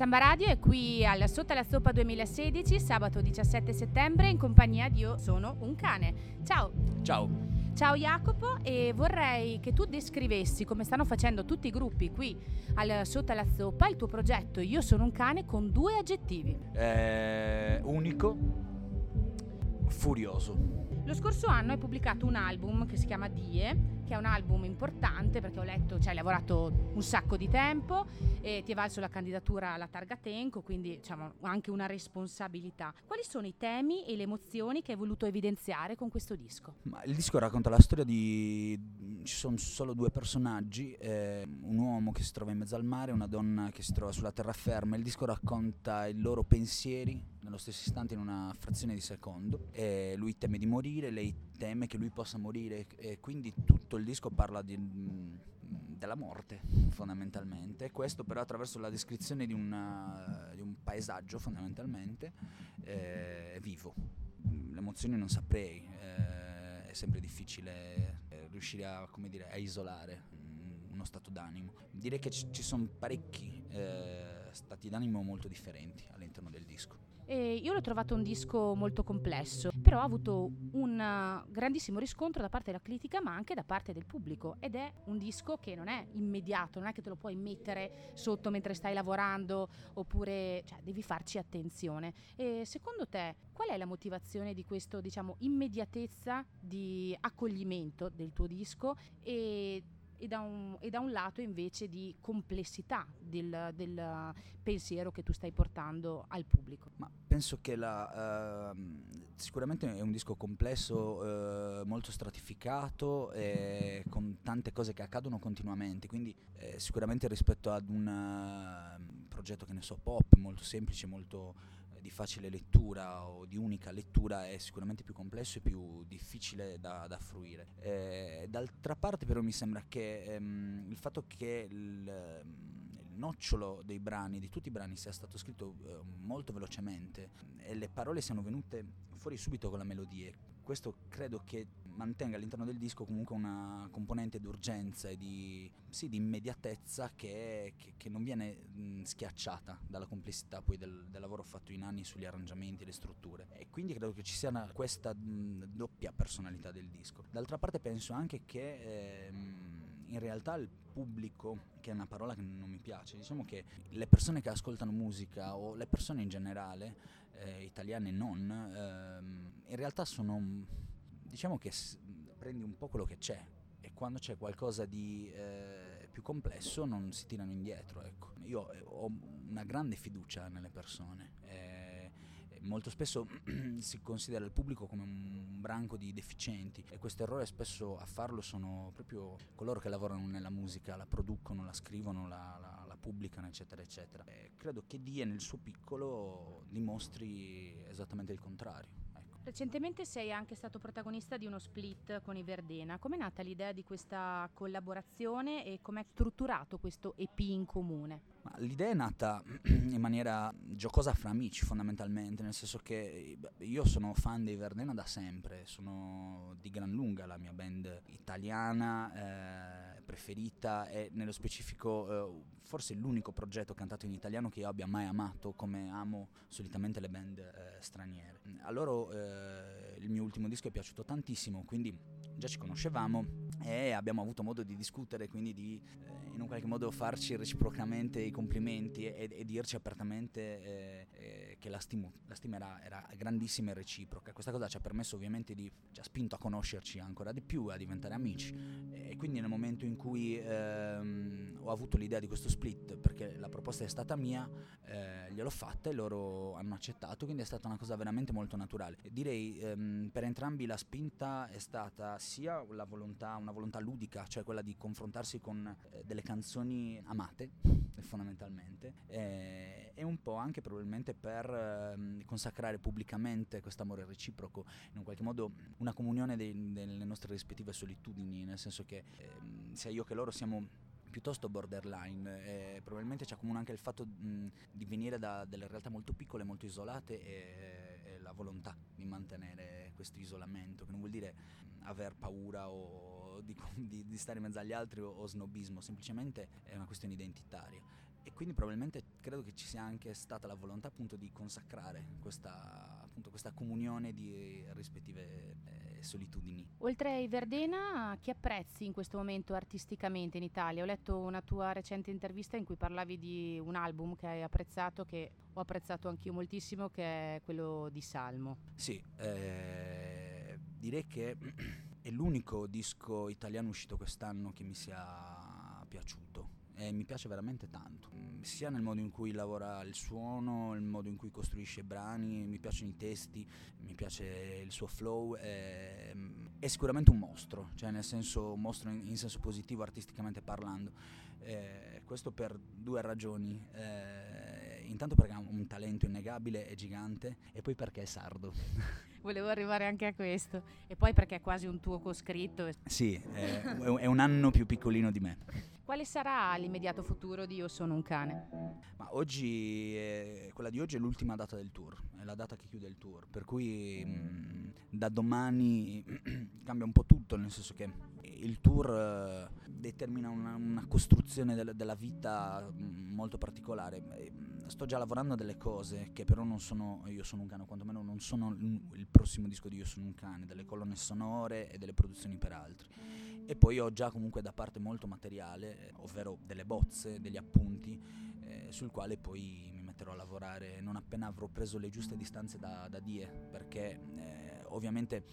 Samba Radio è qui al Sotto la Zoppa 2016, sabato 17 settembre, in compagnia di Io sono un cane. Ciao! Ciao! Ciao Jacopo e vorrei che tu descrivessi come stanno facendo tutti i gruppi qui al Sotto la Zoppa il tuo progetto Io sono un cane con due aggettivi. Eh, unico, furioso. Lo scorso anno hai pubblicato un album che si chiama Die, che è un album importante perché ho letto, cioè hai lavorato un sacco di tempo e ti è valso la candidatura alla Targa Tenco, quindi diciamo anche una responsabilità. Quali sono i temi e le emozioni che hai voluto evidenziare con questo disco? Ma il disco racconta la storia di... ci sono solo due personaggi, eh, un uomo che si trova in mezzo al mare e una donna che si trova sulla terraferma. Il disco racconta i loro pensieri nello stesso istante in una frazione di secondo. E lui teme di morire, lei teme che lui possa morire e quindi tutto il disco parla di, della morte fondamentalmente. Questo però attraverso la descrizione di, una, di un paesaggio fondamentalmente eh, vivo. Le emozioni non saprei, eh, è sempre difficile eh, riuscire a, dire, a isolare uno stato d'animo. Direi che ci, ci sono parecchi eh, stati d'animo molto differenti all'interno del disco. E io l'ho trovato un disco molto complesso, però ha avuto un grandissimo riscontro da parte della critica, ma anche da parte del pubblico. Ed è un disco che non è immediato, non è che te lo puoi mettere sotto mentre stai lavorando, oppure cioè, devi farci attenzione. E secondo te, qual è la motivazione di questa diciamo, immediatezza di accoglimento del tuo disco? E e da un, e da un lato invece di complessità del, del, pensiero che tu stai portando al pubblico. Ma penso che la, uh, sicuramente è un disco complesso, uh, molto stratificato e con tante cose che accadono continuamente, quindi eh, sicuramente rispetto ad un uh, progetto che ne so pop, molto semplice, molto di facile lettura o di unica lettura è sicuramente più complesso e più difficile da, da fruire. Eh, d'altra parte però mi sembra che ehm, il fatto che il, il, nocciolo dei brani, di tutti i brani, sia stato scritto eh, molto velocemente e le parole siano venute fuori subito con la melodia, questo credo che mantenga all'interno del disco comunque una componente d'urgenza e di, sì, di immediatezza che, che, che, non viene schiacciata dalla complessità poi del, del, lavoro fatto in anni sugli arrangiamenti e le strutture. E quindi credo che ci sia una, questa doppia personalità del disco. D'altra parte penso anche che... Ehm, in realtà il pubblico, che è una parola che non mi piace, diciamo che le persone che ascoltano musica o le persone in generale, eh, italiane non, ehm, in realtà sono, diciamo che s- prendi un po' quello che c'è e quando c'è qualcosa di eh, più complesso non si tirano indietro. Ecco. Io eh, ho una grande fiducia nelle persone. Eh, molto spesso si considera il pubblico come un branco di deficienti e questo errore spesso a farlo sono proprio coloro che lavorano nella musica, la producono, la scrivono, la, la, la pubblicano, eccetera, eccetera. E credo che Die nel suo piccolo dimostri esattamente il contrario. Recentemente sei anche stato protagonista di uno split con i Verdena. Com'è nata l'idea di questa collaborazione e com'è strutturato questo EP in comune? Ma l'idea è nata in maniera giocosa fra amici fondamentalmente, nel senso che io sono fan dei Verdena da sempre, sono di gran lunga la mia band italiana eh, preferita e nello specifico eh, forse l'unico progetto cantato in italiano che io abbia mai amato come amo solitamente le band eh, straniere. A loro eh, il mio ultimo disco è piaciuto tantissimo, quindi già ci conoscevamo e abbiamo avuto modo di discutere, quindi di eh, in un qualche modo farci reciprocamente i complimenti e, e dirci apertamente eh, eh, che la, stimo, la stima era, era, grandissima e reciproca. Questa cosa ci ha permesso ovviamente di, ci ha spinto a conoscerci ancora di più, a diventare amici e quindi nel momento in cui ehm, ho avuto l'idea di questo split, perché la proposta è stata mia, eh, gliel'ho fatta e loro hanno accettato, quindi è stata una cosa veramente molto naturale. Direi ehm, per entrambi la spinta è stata sia volontà, una volontà ludica, cioè quella di confrontarsi con eh, delle canzoni amate fondamentalmente eh, e un po' anche probabilmente per eh, consacrare pubblicamente questo amore reciproco in un qualche modo una comunione dei, delle nostre rispettive solitudini nel senso che eh, sia io che loro siamo piuttosto borderline e probabilmente ci accomuna anche il fatto mh, di venire da delle realtà molto piccole, molto isolate e, e la volontà di mantenere questo isolamento, che non vuol dire aver paura o di, di, di, stare in mezzo agli altri o, o snobismo, semplicemente è una questione identitaria. e quindi probabilmente credo che ci sia anche stata la volontà appunto di consacrare questa, appunto, questa comunione di rispettive eh, solitudini. Oltre ai Verdena, chi apprezzi in questo momento artisticamente in Italia? Ho letto una tua recente intervista in cui parlavi di un album che hai apprezzato, che ho apprezzato anch'io moltissimo, che è quello di Salmo. Sì, eh, direi che è l'unico disco italiano uscito quest'anno che mi sia piaciuto e mi piace veramente tanto, mm, sia nel modo in cui lavora il suono, il modo in cui costruisce brani, mi piacciono i testi, mi piace il suo flow, è, è sicuramente un mostro, cioè nel senso un mostro in, in senso positivo artisticamente parlando, eh, questo per due ragioni. Eh, intanto perché ha un talento innegabile e gigante e poi perché è sardo. Volevo arrivare anche a questo. E poi perché è quasi un tuo coscritto. Sì, è, è un anno più piccolino di me. Quale sarà l'immediato futuro di Io sono un cane? Ma oggi, è, quella di oggi è l'ultima data del tour, è la data che chiude il tour, per cui mh, mm, da domani cambia un po' tutto, nel senso che il tour uh, determina una, una costruzione del, della vita mm, molto particolare. Sto già lavorando a delle cose che però non sono Io sono un cane, o quantomeno non sono il prossimo disco di Io sono un cane, delle colonne sonore e delle produzioni per altri e poi ho già comunque da parte molto materiale, eh, ovvero delle bozze, degli appunti, eh, sul quale poi mi metterò a lavorare non appena avrò preso le giuste distanze da, da Die, perché eh, ovviamente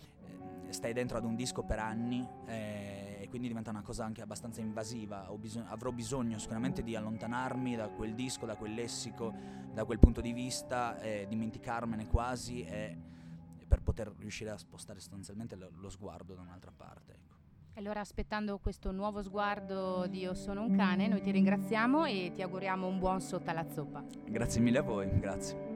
eh, stai dentro ad un disco per anni eh, e quindi diventa una cosa anche abbastanza invasiva, bisog- avrò bisogno sicuramente di allontanarmi da quel disco, da quel lessico, da quel punto di vista, dimenticarmene quasi per poter riuscire a spostare sostanzialmente lo, lo sguardo da un'altra parte. Ecco. Allora aspettando questo nuovo sguardo di Io sono un cane, noi ti ringraziamo e ti auguriamo un buon sotto alla zoppa. Grazie mille a voi, grazie.